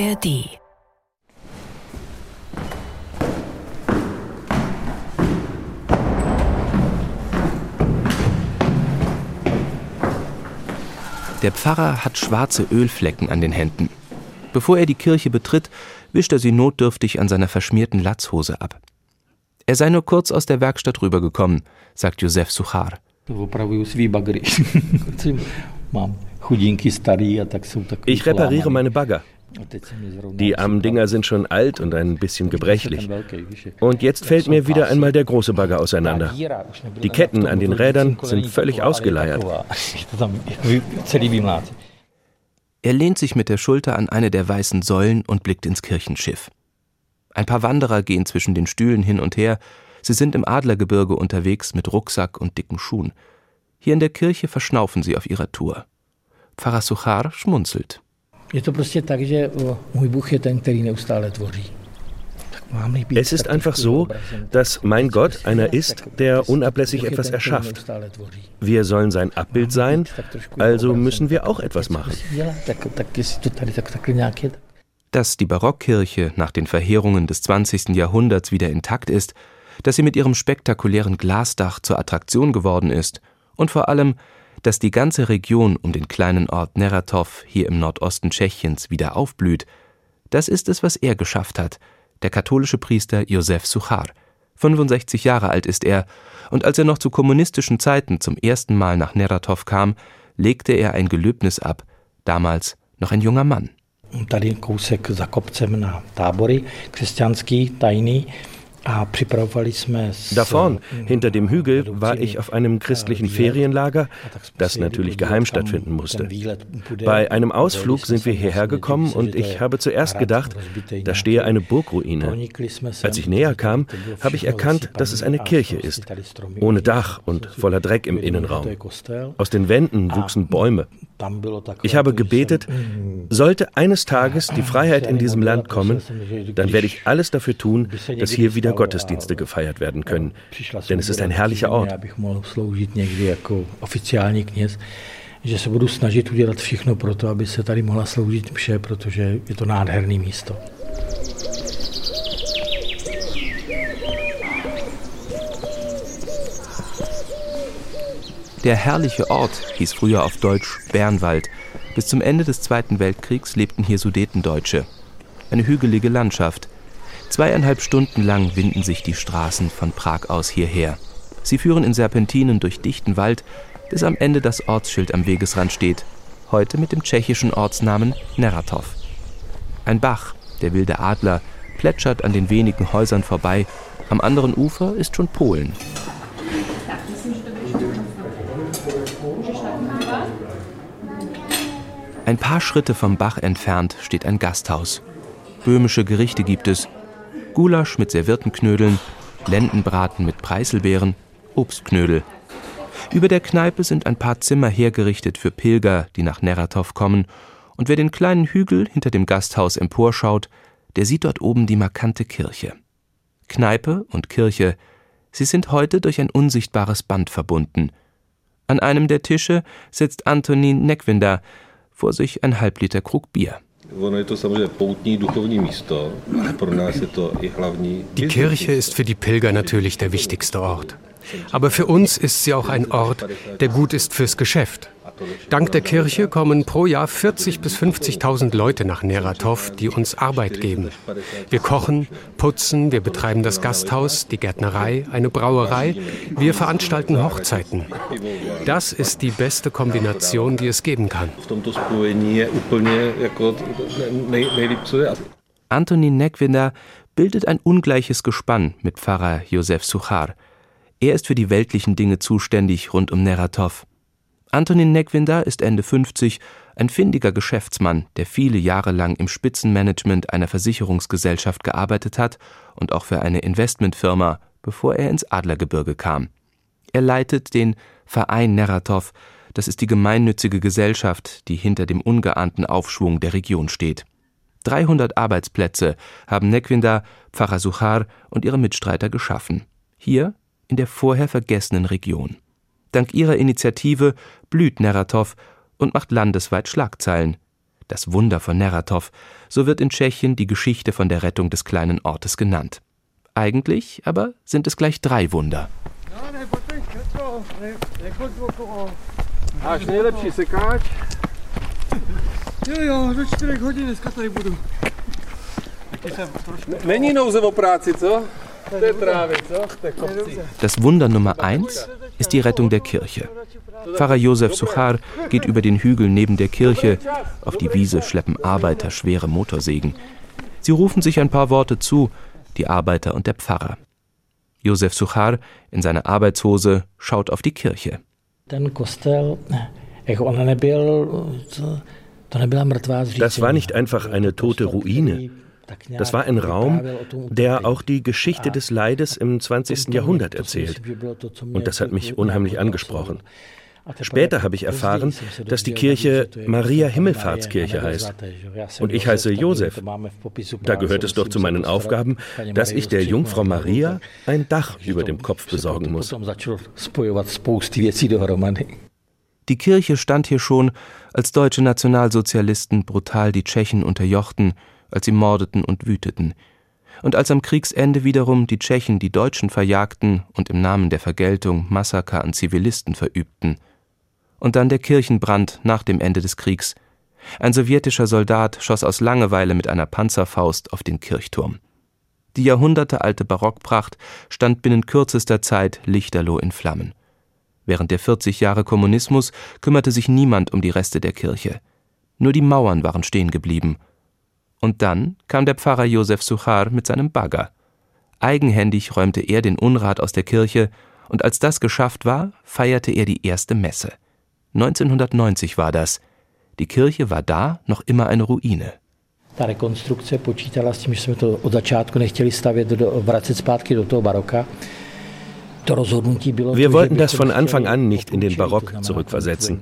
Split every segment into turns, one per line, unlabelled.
ARD
Der Pfarrer hat schwarze Ölflecken an den Händen. Bevor er die Kirche betritt, wischt er sie notdürftig an seiner verschmierten Latzhose ab. Er sei nur kurz aus der Werkstatt rübergekommen, sagt Josef Suchar.
Ich repariere meine Bagger. Die armen Dinger sind schon alt und ein bisschen gebrechlich. Und jetzt fällt mir wieder einmal der große Bagger auseinander. Die Ketten an den Rädern sind völlig ausgeleiert.
Er lehnt sich mit der Schulter an eine der weißen Säulen und blickt ins Kirchenschiff. Ein paar Wanderer gehen zwischen den Stühlen hin und her. Sie sind im Adlergebirge unterwegs mit Rucksack und dicken Schuhen. Hier in der Kirche verschnaufen sie auf ihrer Tour. Pfarrer Suchar schmunzelt.
Je to prostě tak, že můj Bůh je ten, který neustále tvoří.
Es ist einfach so, dass mein Gott einer ist, der unablässig etwas erschafft. Wir sollen sein Abbild sein, also müssen wir auch etwas machen.
Dass die Barockkirche nach den Verheerungen des 20. Jahrhunderts wieder intakt ist, dass sie mit ihrem spektakulären Glasdach zur Attraktion geworden ist und vor allem, dass die ganze Region um den kleinen Ort Neratov hier im Nordosten Tschechiens wieder aufblüht, das ist es, was er geschafft hat, der katholische Priester Josef Suchar. 65 Jahre alt ist er, und als er noch zu kommunistischen Zeiten zum ersten Mal nach Neratov kam, legte er ein Gelöbnis ab, damals noch ein junger Mann.
Tady kousek za kopcem na tábory křesťanský, tajný,
da vorn, hinter dem Hügel, war ich auf einem christlichen Ferienlager, das natürlich geheim stattfinden musste. Bei einem Ausflug sind wir hierher gekommen und ich habe zuerst gedacht, da stehe eine Burgruine. Als ich näher kam, habe ich erkannt, dass es eine Kirche ist, ohne Dach und voller Dreck im Innenraum. Aus den Wänden wuchsen Bäume. Ich habe gebetet, sollte eines Tages die Freiheit in diesem Land kommen, dann werde ich alles dafür tun, dass hier wieder Gottesdienste gefeiert werden können. Denn es ist ein herrlicher Ort.
že se budu snažit udělat všechno pro to, aby se tady mohla sloužit mše, protože je to nádherné místo.
Der herrliche Ort hieß früher auf Deutsch Bernwald. Bis zum Ende des Zweiten Weltkriegs lebten hier Sudetendeutsche. Eine hügelige Landschaft. Zweieinhalb Stunden lang winden sich die Straßen von Prag aus hierher. Sie führen in Serpentinen durch dichten Wald, bis am Ende das Ortsschild am Wegesrand steht, heute mit dem tschechischen Ortsnamen Neratov. Ein Bach, der wilde Adler, plätschert an den wenigen Häusern vorbei. Am anderen Ufer ist schon Polen. Ein paar Schritte vom Bach entfernt steht ein Gasthaus. Böhmische Gerichte gibt es. Gulasch mit servierten Knödeln, Lendenbraten mit Preiselbeeren, Obstknödel. Über der Kneipe sind ein paar Zimmer hergerichtet für Pilger, die nach Neratov kommen, und wer den kleinen Hügel hinter dem Gasthaus emporschaut, der sieht dort oben die markante Kirche. Kneipe und Kirche, sie sind heute durch ein unsichtbares Band verbunden. An einem der Tische sitzt Antonin Neckwinder, vor sich ein Halbliter Krug Bier.
Die Kirche ist für die Pilger natürlich der wichtigste Ort. Aber für uns ist sie auch ein Ort, der gut ist fürs Geschäft. Dank der Kirche kommen pro Jahr 40.000 bis 50.000 Leute nach Neratov, die uns Arbeit geben. Wir kochen, putzen, wir betreiben das Gasthaus, die Gärtnerei, eine Brauerei, wir veranstalten Hochzeiten. Das ist die beste Kombination, die es geben kann.
Antonin Neckwinder bildet ein ungleiches Gespann mit Pfarrer Josef Suchar. Er ist für die weltlichen Dinge zuständig rund um Neratov. Antonin Neckwinder ist Ende 50, ein findiger Geschäftsmann, der viele Jahre lang im Spitzenmanagement einer Versicherungsgesellschaft gearbeitet hat und auch für eine Investmentfirma, bevor er ins Adlergebirge kam. Er leitet den Verein Neratov, das ist die gemeinnützige Gesellschaft, die hinter dem ungeahnten Aufschwung der Region steht. 300 Arbeitsplätze haben Neckwinder, Pfarrer Suchar und ihre Mitstreiter geschaffen. Hier in der vorher vergessenen Region. Dank ihrer Initiative blüht Neratov und macht landesweit Schlagzeilen. das Wunder von Neratov, so wird in Tschechien die Geschichte von der Rettung des kleinen Ortes genannt. Eigentlich aber sind es gleich drei Wunder.
Až nejlepší sekáč.
Jo, jo, do čtyřech hodin dneska tady budu.
Není nouze o práci, co?
Das Wunder Nummer eins ist die Rettung der Kirche. Pfarrer Josef Suchar geht über den Hügel neben der Kirche. Auf die Wiese schleppen Arbeiter schwere Motorsägen. Sie rufen sich ein paar Worte zu, die Arbeiter und der Pfarrer. Josef Suchar in seiner Arbeitshose schaut auf die Kirche.
Das war nicht einfach eine tote Ruine. Das war ein Raum, der auch die Geschichte des Leides im 20. Jahrhundert erzählt. Und das hat mich unheimlich angesprochen. Später habe ich erfahren, dass die Kirche Maria Himmelfahrtskirche heißt. Und ich heiße Josef. Da gehört es doch zu meinen Aufgaben, dass ich der Jungfrau Maria ein Dach über dem Kopf besorgen muss.
Die Kirche stand hier schon, als deutsche Nationalsozialisten brutal die Tschechen unterjochten, als sie mordeten und wüteten. Und als am Kriegsende wiederum die Tschechen die Deutschen verjagten und im Namen der Vergeltung Massaker an Zivilisten verübten – und dann der Kirchenbrand nach dem Ende des Kriegs. Ein sowjetischer Soldat schoss aus Langeweile mit einer Panzerfaust auf den Kirchturm. Die jahrhundertealte Barockpracht stand binnen kürzester Zeit lichterloh in Flammen. Während der 40 Jahre Kommunismus kümmerte sich niemand um die Reste der Kirche. Nur die Mauern waren stehen geblieben. Und dann kam der Pfarrer Josef Suchar mit seinem Bagger. Eigenhändig räumte er den Unrat aus der Kirche, und als das geschafft war, feierte er die erste Messe. 1990 war das. Die Kirche war da noch immer eine Ruine.
Ta rekonstrukce počítala s tím, že jsme to od začátku nechtěli stavět, do, vracet zpátky.
Wir wollten das von Anfang an nicht in den Barock zurückversetzen.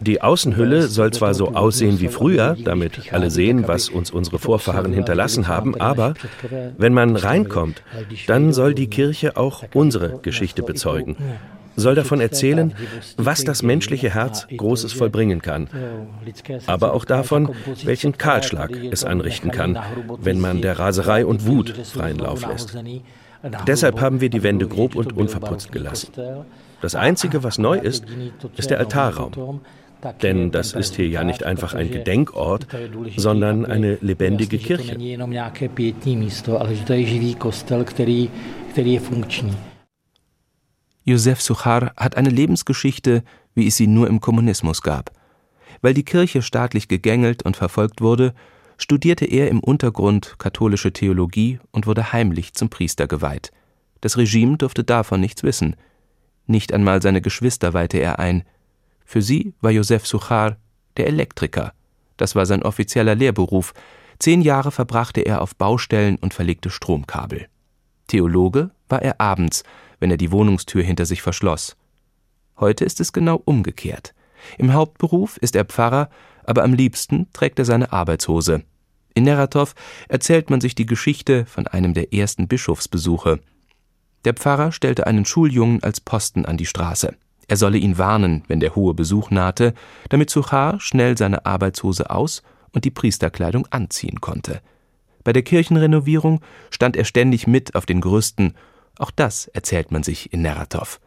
Die Außenhülle soll zwar so aussehen wie früher, damit alle sehen, was uns unsere Vorfahren hinterlassen haben, aber wenn man reinkommt, dann soll die Kirche auch unsere Geschichte bezeugen. Soll davon erzählen, was das menschliche Herz Großes vollbringen kann, aber auch davon, welchen Kahlschlag es anrichten kann, wenn man der Raserei und Wut freien Lauf lässt. Deshalb haben wir die Wände grob und unverputzt gelassen. Das Einzige, was neu ist, ist der Altarraum. Denn das ist hier ja nicht einfach ein Gedenkort, sondern eine lebendige Kirche.
Josef Suchar hat eine Lebensgeschichte, wie es sie nur im Kommunismus gab. Weil die Kirche staatlich gegängelt und verfolgt wurde, studierte er im Untergrund katholische Theologie und wurde heimlich zum Priester geweiht. Das Regime durfte davon nichts wissen. Nicht einmal seine Geschwister weihte er ein. Für sie war Josef Suchar der Elektriker. Das war sein offizieller Lehrberuf. Zehn Jahre verbrachte er auf Baustellen und verlegte Stromkabel. Theologe war er abends, wenn er die Wohnungstür hinter sich verschloss. Heute ist es genau umgekehrt. Im Hauptberuf ist er Pfarrer, aber am liebsten trägt er seine Arbeitshose. In Neratov erzählt man sich die Geschichte von einem der ersten Bischofsbesuche. Der Pfarrer stellte einen Schuljungen als Posten an die Straße. Er solle ihn warnen, wenn der hohe Besuch nahte, damit Suchar schnell seine Arbeitshose aus und die Priesterkleidung anziehen konnte. Bei der Kirchenrenovierung stand er ständig mit auf den Gerüsten auch das erzählt man sich in Neratov.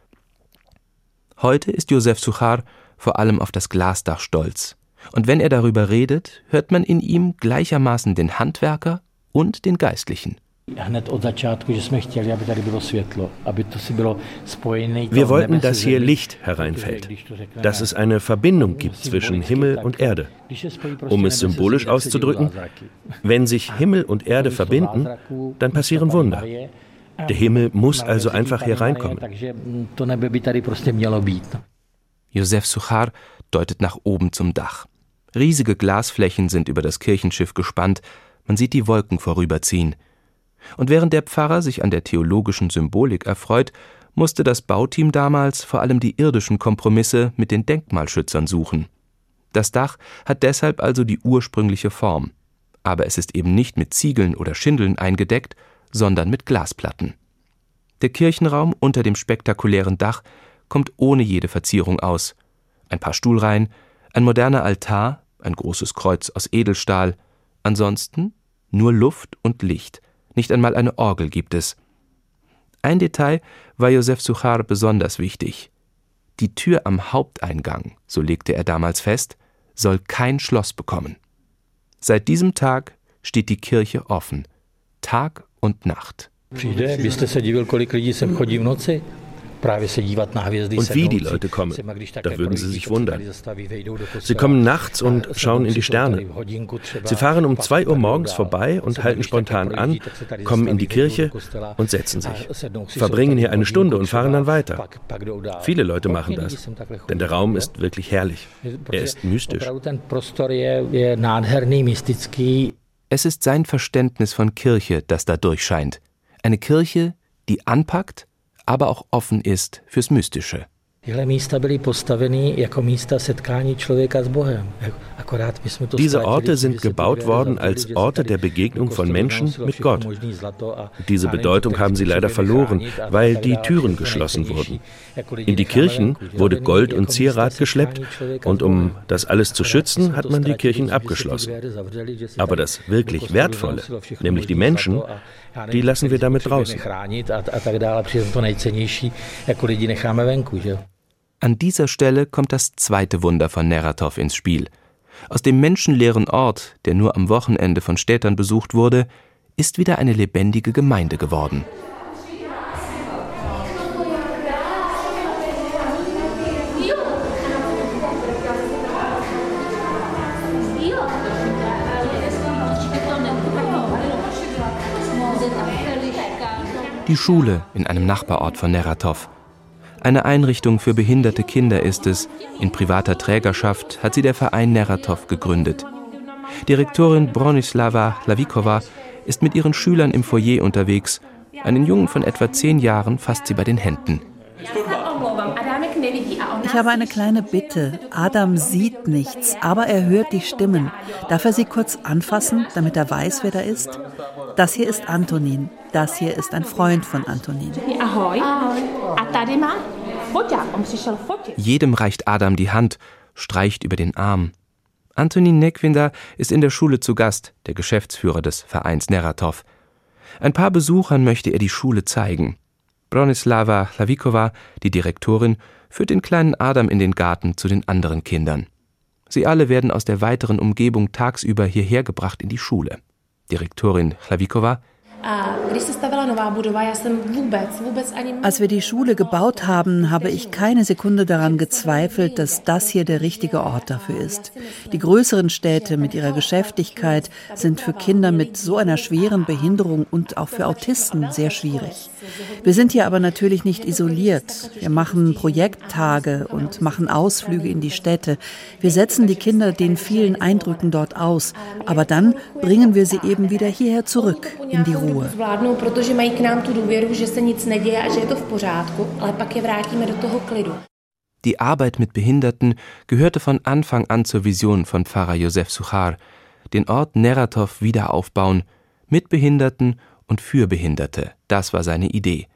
Heute ist Josef Suchar vor allem auf das Glasdach stolz. Und wenn er darüber redet, hört man in ihm gleichermaßen den Handwerker und den Geistlichen. Wir
wollten, dass hier Licht hereinfällt, dass es eine Verbindung gibt zwischen Himmel und Erde. Um es symbolisch auszudrücken, wenn sich Himmel und Erde verbinden, dann passieren Wunder. Der Himmel muss also einfach hier reinkommen.
Josef Suchar deutet nach oben zum Dach. Riesige Glasflächen sind über das Kirchenschiff gespannt, man sieht die Wolken vorüberziehen. Und während der Pfarrer sich an der theologischen Symbolik erfreut, musste das Bauteam damals vor allem die irdischen Kompromisse mit den Denkmalschützern suchen. Das Dach hat deshalb also die ursprüngliche Form. Aber es ist eben nicht mit Ziegeln oder Schindeln eingedeckt, sondern mit Glasplatten. Der Kirchenraum unter dem spektakulären Dach kommt ohne jede Verzierung aus. Ein paar Stuhlreihen, ein moderner Altar, ein großes Kreuz aus Edelstahl, ansonsten nur Luft und Licht, nicht einmal eine Orgel gibt es. Ein Detail war Josef Suchar besonders wichtig. Die Tür am Haupteingang, so legte er damals fest, soll kein Schloss bekommen. Seit diesem Tag steht die Kirche offen, Tag und Nacht.
Und wie die Leute kommen, da würden Sie sich wundern. Sie kommen nachts und schauen in die Sterne. Sie fahren um 2 Uhr morgens vorbei und halten spontan an, kommen in die Kirche und setzen sich. Verbringen hier eine Stunde und fahren dann weiter. Viele Leute machen das, denn der Raum ist wirklich herrlich. Er ist mystisch.
Es ist sein Verständnis von Kirche, das da durchscheint. Eine Kirche, die anpackt aber auch offen ist fürs Mystische.
Diese Orte sind gebaut worden als Orte der Begegnung von Menschen mit Gott. Diese Bedeutung haben sie leider verloren, weil die Türen geschlossen wurden. In die Kirchen wurde Gold und Zierat geschleppt und um das alles zu schützen, hat man die Kirchen abgeschlossen. Aber das wirklich Wertvolle, nämlich die Menschen, die lassen wir damit draußen.
An dieser Stelle kommt das zweite Wunder von Neratov ins Spiel. Aus dem menschenleeren Ort, der nur am Wochenende von Städtern besucht wurde, ist wieder eine lebendige Gemeinde geworden. Die Schule in einem Nachbarort von Neratov. Eine Einrichtung für behinderte Kinder ist es. In privater Trägerschaft hat sie der Verein Neratov gegründet. Direktorin Bronislava Lavikova ist mit ihren Schülern im Foyer unterwegs. Einen Jungen von etwa zehn Jahren fasst sie bei den Händen.
Ich habe eine kleine Bitte. Adam sieht nichts, aber er hört die Stimmen. Darf er sie kurz anfassen, damit er weiß, wer da ist? Das hier ist Antonin. Das hier ist ein Freund von Antonin.
Jedem reicht Adam die Hand, streicht über den Arm. Antonin Nekwinder ist in der Schule zu Gast, der Geschäftsführer des Vereins Neratov. Ein paar Besuchern möchte er die Schule zeigen. Bronislava Lavikova, die Direktorin, führt den kleinen Adam in den Garten zu den anderen Kindern. Sie alle werden aus der weiteren Umgebung tagsüber hierher gebracht in die Schule. Direktorin Lavikova
als wir die Schule gebaut haben, habe ich keine Sekunde daran gezweifelt, dass das hier der richtige Ort dafür ist. Die größeren Städte mit ihrer Geschäftigkeit sind für Kinder mit so einer schweren Behinderung und auch für Autisten sehr schwierig. Wir sind hier aber natürlich nicht isoliert. Wir machen Projekttage und machen Ausflüge in die Städte. Wir setzen die Kinder den vielen Eindrücken dort aus, aber dann bringen wir sie eben wieder hierher zurück in die Ruhe. Ruhe.
Die Arbeit mit Behinderten gehörte von Anfang an zur Vision von Pfarrer Josef Suchar, den Ort Neratov wieder aufbauen, mit Behinderten und für Behinderte. Das war seine Idee.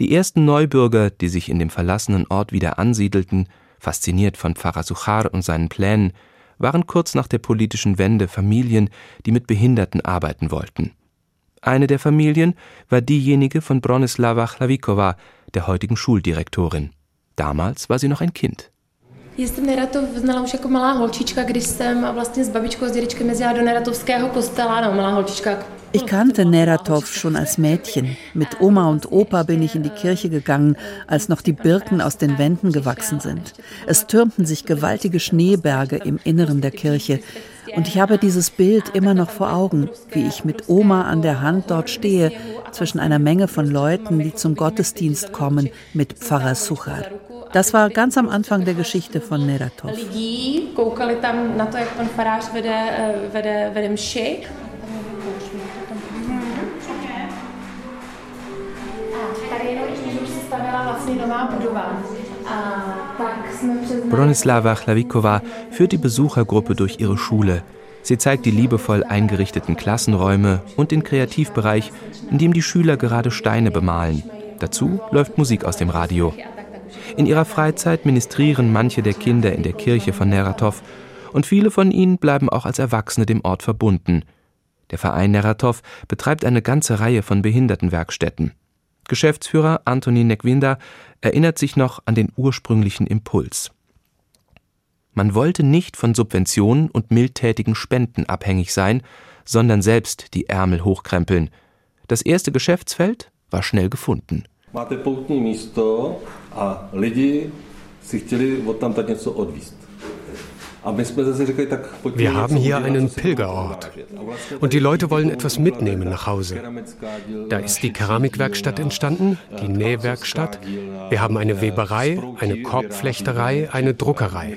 Die ersten Neubürger, die sich in dem verlassenen Ort wieder ansiedelten, fasziniert von Pfarrer Suchar und seinen Plänen, waren kurz nach der politischen Wende Familien, die mit Behinderten arbeiten wollten. Eine der Familien war diejenige von Bronislava Chlavikova, der heutigen Schuldirektorin. Damals war sie noch ein Kind.
Jsem Neratov znala už jako malá holčička, když jsem vlastně s babičkou s dědečkem jezdila. Ich kannte Neratov schon als Mädchen. Mit Oma und Opa bin ich in die Kirche gegangen, als noch die Birken aus den Wänden gewachsen sind. Es türmten sich gewaltige Schneeberge im Inneren der Kirche. Und ich habe dieses Bild immer noch vor Augen, wie ich mit Oma an der Hand dort stehe, zwischen einer Menge von Leuten, die zum Gottesdienst kommen, mit Pfarrer Suchar. Das war ganz am Anfang der Geschichte von Neratov.
Bronislava Chlavikova führt die Besuchergruppe durch ihre Schule. Sie zeigt die liebevoll eingerichteten Klassenräume und den Kreativbereich, in dem die Schüler gerade Steine bemalen. Dazu läuft Musik aus dem Radio. In ihrer Freizeit ministrieren manche der Kinder in der Kirche von Neratov Und viele von ihnen bleiben auch als Erwachsene dem Ort verbunden. Der Verein Neratov betreibt eine ganze Reihe von Behindertenwerkstätten. Geschäftsführer Antoni Nekwinda erinnert sich noch an den ursprünglichen Impuls. Man wollte nicht von Subventionen und mildtätigen Spenden abhängig sein, sondern selbst die Ärmel hochkrempeln. Das erste Geschäftsfeld war schnell gefunden. Máte poutní místo a lidi si chtěli odtamtud něco odvíst. Wir haben hier einen Pilgerort und die Leute wollen etwas mitnehmen nach Hause. Da ist die Keramikwerkstatt entstanden, die Nähwerkstatt. Wir haben eine Weberei, eine Korbflechterei, eine Druckerei.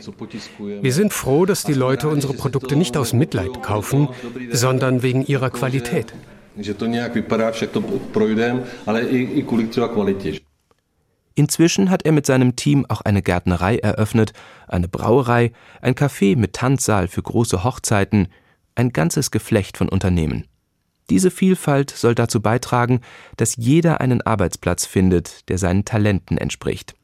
Wir sind froh, dass die Leute unsere Produkte nicht aus Mitleid kaufen, sondern wegen ihrer Qualität. Že to nějak vypadá, však to projdem, ale i, i kvůli třeba kvalitě. Inzwischen hat er mit seinem Team auch eine Gärtnerei eröffnet, eine Brauerei, ein Café mit Tanzsaal für große Hochzeiten, ein ganzes Geflecht von Unternehmen. Diese Vielfalt soll dazu beitragen, dass jeder einen Arbeitsplatz findet, der seinen Talenten entspricht.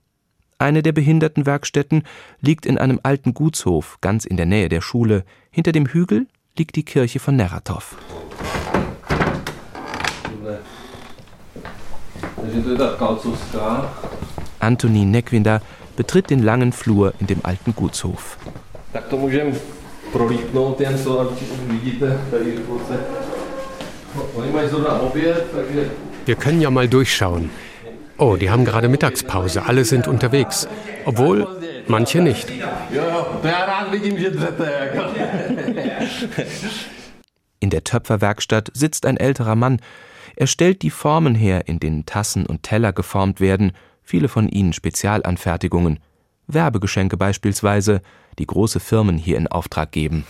Eine der Behindertenwerkstätten liegt in einem alten Gutshof ganz in der Nähe der Schule. Hinter dem Hügel liegt die Kirche von Neratov. Antoni Nekwinda betritt den langen Flur in dem alten Gutshof.
Wir können ja mal durchschauen. Oh, die haben gerade Mittagspause, alle sind unterwegs. Obwohl, manche nicht.
In der Töpferwerkstatt sitzt ein älterer Mann. Er stellt die Formen her, in denen Tassen und Teller geformt werden viele von ihnen Spezialanfertigungen, Werbegeschenke beispielsweise, die große Firmen hier in Auftrag geben.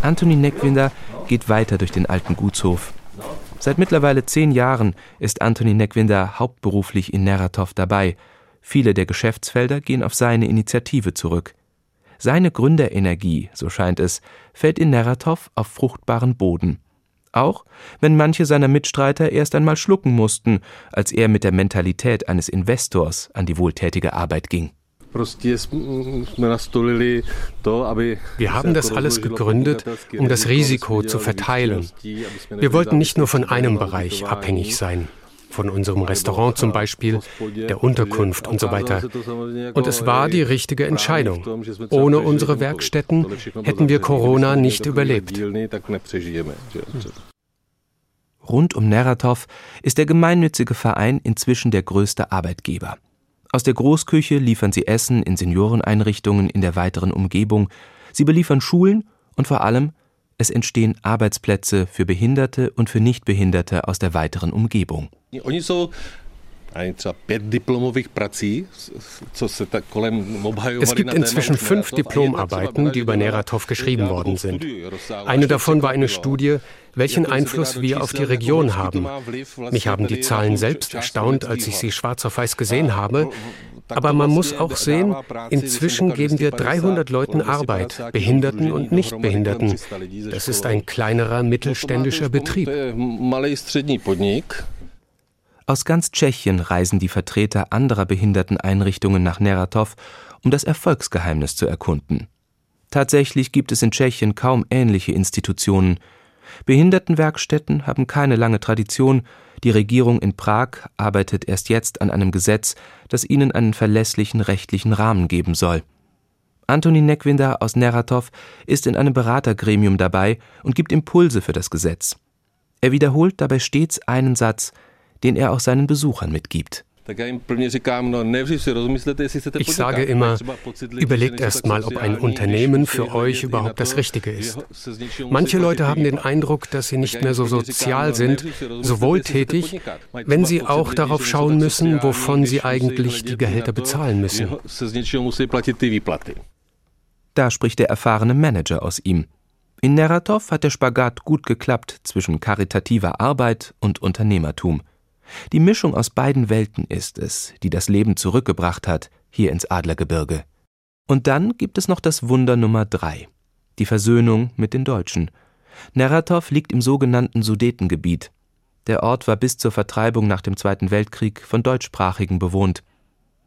Anthony Neckwinder geht weiter durch den alten Gutshof. Seit mittlerweile zehn Jahren ist Anthony Neckwinder hauptberuflich in Neratov dabei. Viele der Geschäftsfelder gehen auf seine Initiative zurück. Seine Gründerenergie, so scheint es, fällt in Neratov auf fruchtbaren Boden. Auch wenn manche seiner Mitstreiter erst einmal schlucken mussten, als er mit der Mentalität eines Investors an die wohltätige Arbeit ging.
Wir haben das alles gegründet, um das Risiko zu verteilen. Wir wollten nicht nur von einem Bereich abhängig sein von unserem Restaurant zum Beispiel, der Unterkunft und so weiter. Und es war die richtige Entscheidung. Ohne unsere Werkstätten hätten wir Corona nicht überlebt.
Rund um Neratov ist der gemeinnützige Verein inzwischen der größte Arbeitgeber. Aus der Großküche liefern sie Essen in Senioreneinrichtungen in der weiteren Umgebung, sie beliefern Schulen und vor allem es entstehen Arbeitsplätze für Behinderte und für Nichtbehinderte aus der weiteren Umgebung.
Es gibt inzwischen fünf Diplomarbeiten, die über Neratov geschrieben worden sind. Eine davon war eine Studie, welchen Einfluss wir auf die Region haben. Mich haben die Zahlen selbst erstaunt, als ich sie schwarz auf weiß gesehen habe. Aber man muss auch sehen, inzwischen geben wir 300 Leuten Arbeit, Behinderten und Nichtbehinderten. Das ist ein kleinerer mittelständischer Betrieb.
Aus ganz Tschechien reisen die Vertreter anderer Behinderteneinrichtungen nach Neratov, um das Erfolgsgeheimnis zu erkunden. Tatsächlich gibt es in Tschechien kaum ähnliche Institutionen. Behindertenwerkstätten haben keine lange Tradition, die Regierung in Prag arbeitet erst jetzt an einem Gesetz, das ihnen einen verlässlichen rechtlichen Rahmen geben soll. Antoni Neckwinder aus Neratov ist in einem Beratergremium dabei und gibt Impulse für das Gesetz. Er wiederholt dabei stets einen Satz, den er auch seinen Besuchern mitgibt.
Ich sage immer, überlegt erst mal, ob ein Unternehmen für euch überhaupt das Richtige ist. Manche Leute haben den Eindruck, dass sie nicht mehr so sozial sind, so wohltätig, wenn sie auch darauf schauen müssen, wovon sie eigentlich die Gehälter bezahlen müssen.
Da spricht der erfahrene Manager aus ihm. In Neratov hat der Spagat gut geklappt zwischen karitativer Arbeit und Unternehmertum. Die Mischung aus beiden Welten ist es, die das Leben zurückgebracht hat, hier ins Adlergebirge. Und dann gibt es noch das Wunder Nummer drei, die Versöhnung mit den Deutschen. Neratov liegt im sogenannten Sudetengebiet. Der Ort war bis zur Vertreibung nach dem Zweiten Weltkrieg von Deutschsprachigen bewohnt.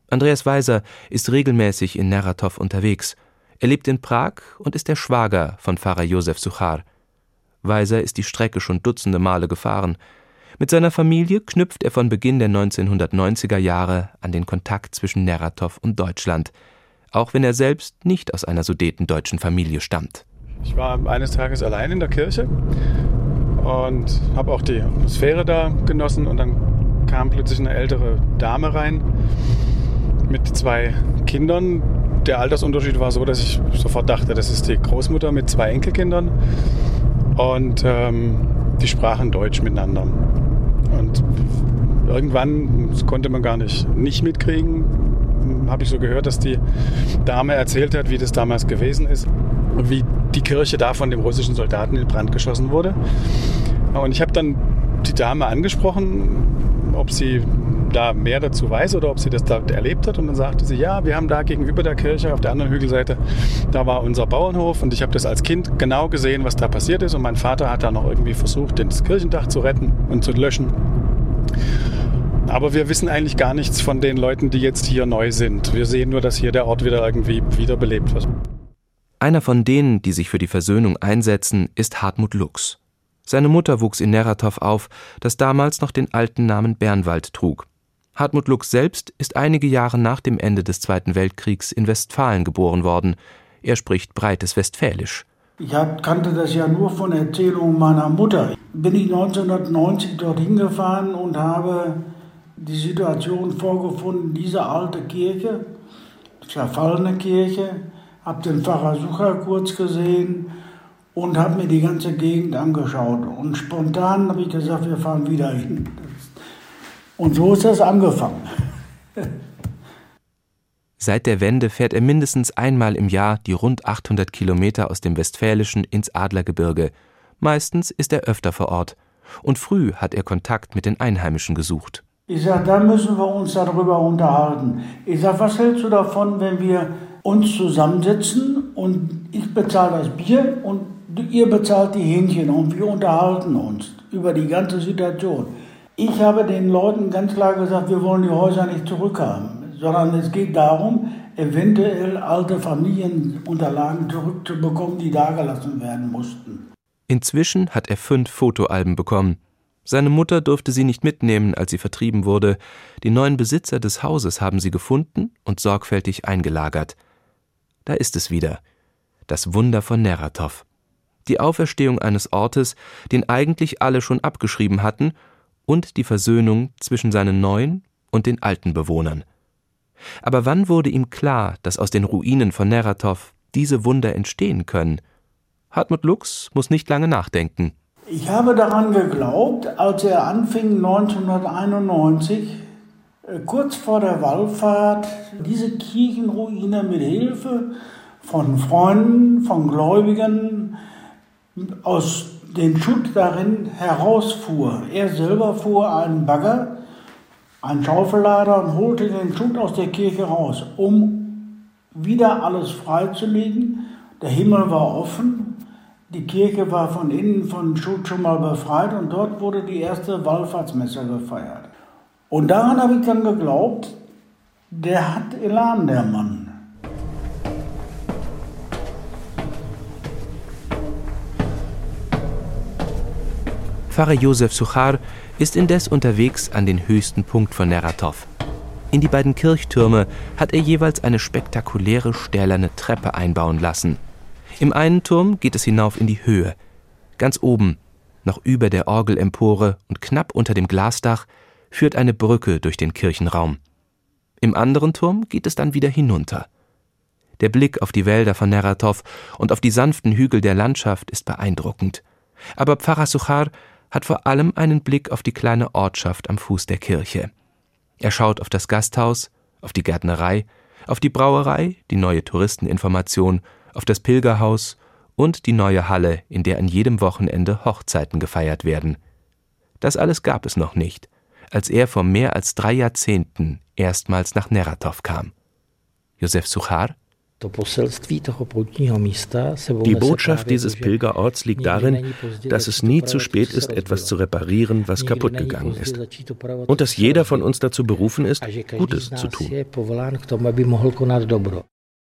Andreas Weiser ist regelmäßig in Neratow unterwegs. Er lebt in Prag und ist der Schwager von Pfarrer Josef Suchar. Weiser ist die Strecke schon dutzende Male gefahren. Mit seiner Familie knüpft er von Beginn der 1990er Jahre an den Kontakt zwischen Neratow und Deutschland, auch wenn er selbst nicht aus einer sudetendeutschen Familie stammt.
Ich war eines Tages allein in der Kirche und habe auch die Atmosphäre da genossen und dann kam plötzlich eine ältere Dame rein mit zwei Kindern. Der Altersunterschied war so, dass ich sofort dachte, das ist die Großmutter mit zwei Enkelkindern und ähm, die sprachen Deutsch miteinander. Und irgendwann, das konnte man gar nicht nicht mitkriegen, habe ich so gehört, dass die Dame erzählt hat, wie das damals gewesen ist wie die Kirche da von dem russischen Soldaten in Brand geschossen wurde. Und ich habe dann die Dame angesprochen, ob sie da mehr dazu weiß oder ob sie das da erlebt hat. Und dann sagte sie, ja, wir haben da gegenüber der Kirche auf der anderen Hügelseite, da war unser Bauernhof und ich habe das als Kind genau gesehen, was da passiert ist. Und mein Vater hat da noch irgendwie versucht, das Kirchendach zu retten und zu löschen. Aber wir wissen eigentlich gar nichts von den Leuten, die jetzt hier neu sind. Wir sehen nur, dass hier der Ort wieder irgendwie wiederbelebt wird.
Einer von denen, die sich für die Versöhnung einsetzen, ist Hartmut Lux. Seine Mutter wuchs in Neratow auf, das damals noch den alten Namen Bernwald trug. Hartmut Lux selbst ist einige Jahre nach dem Ende des Zweiten Weltkriegs in Westfalen geboren worden. Er spricht breites Westfälisch.
Ich kannte das ja nur von Erzählungen meiner Mutter. Bin ich 1990 dorthin gefahren und habe die Situation vorgefunden, diese alte Kirche, verfallene Kirche, habe den Pfarrer Sucher kurz gesehen und habe mir die ganze Gegend angeschaut. Und spontan habe ich gesagt, wir fahren wieder hin. Und so ist das angefangen.
Seit der Wende fährt er mindestens einmal im Jahr die rund 800 Kilometer aus dem Westfälischen ins Adlergebirge. Meistens ist er öfter vor Ort. Und früh hat er Kontakt mit den Einheimischen gesucht.
Ich sage, da müssen wir uns darüber unterhalten. Ich sage, was hältst du davon, wenn wir uns zusammensetzen und ich bezahle das Bier und ihr bezahlt die Hähnchen und wir unterhalten uns über die ganze Situation. Ich habe den Leuten ganz klar gesagt, wir wollen die Häuser nicht zurückhaben, sondern es geht darum, eventuell alte Familienunterlagen zurückzubekommen, die dagelassen werden mussten.
Inzwischen hat er fünf Fotoalben bekommen. Seine Mutter durfte sie nicht mitnehmen, als sie vertrieben wurde. Die neuen Besitzer des Hauses haben sie gefunden und sorgfältig eingelagert. Da ist es wieder. Das Wunder von Neratow. Die Auferstehung eines Ortes, den eigentlich alle schon abgeschrieben hatten, und die Versöhnung zwischen seinen neuen und den alten Bewohnern. Aber wann wurde ihm klar, dass aus den Ruinen von Neratow diese Wunder entstehen können? Hartmut Lux muss nicht lange nachdenken.
Ich habe daran geglaubt, als er anfing 1991, äh, kurz vor der Wallfahrt, diese Kirchenruine mit Hilfe von Freunden, von Gläubigen aus dem Schutt darin herausfuhr. Er selber fuhr einen Bagger, einen Schaufellader und holte den Schutt aus der Kirche raus, um wieder alles freizulegen. Der Himmel war offen die Kirche war von innen von Schutt schon mal befreit und dort wurde die erste Wallfahrtsmesse gefeiert. Und daran habe ich dann geglaubt, der hat Elan, der Mann.
Pfarrer Josef Suchar ist indes unterwegs an den höchsten Punkt von Neratow. In die beiden Kirchtürme hat er jeweils eine spektakuläre stählerne Treppe einbauen lassen – im einen Turm geht es hinauf in die Höhe. Ganz oben, noch über der Orgelempore und knapp unter dem Glasdach, führt eine Brücke durch den Kirchenraum. Im anderen Turm geht es dann wieder hinunter. Der Blick auf die Wälder von Neratow und auf die sanften Hügel der Landschaft ist beeindruckend. Aber Pfarrer Suchar hat vor allem einen Blick auf die kleine Ortschaft am Fuß der Kirche. Er schaut auf das Gasthaus, auf die Gärtnerei, auf die Brauerei, die neue Touristeninformation auf das Pilgerhaus und die neue Halle, in der an jedem Wochenende Hochzeiten gefeiert werden. Das alles gab es noch nicht, als er vor mehr als drei Jahrzehnten erstmals nach Neratow kam. Josef Suchar
Die Botschaft dieses Pilgerorts liegt darin, dass es nie zu spät ist, etwas zu reparieren, was kaputt gegangen ist. Und dass jeder von uns dazu berufen ist, Gutes zu tun.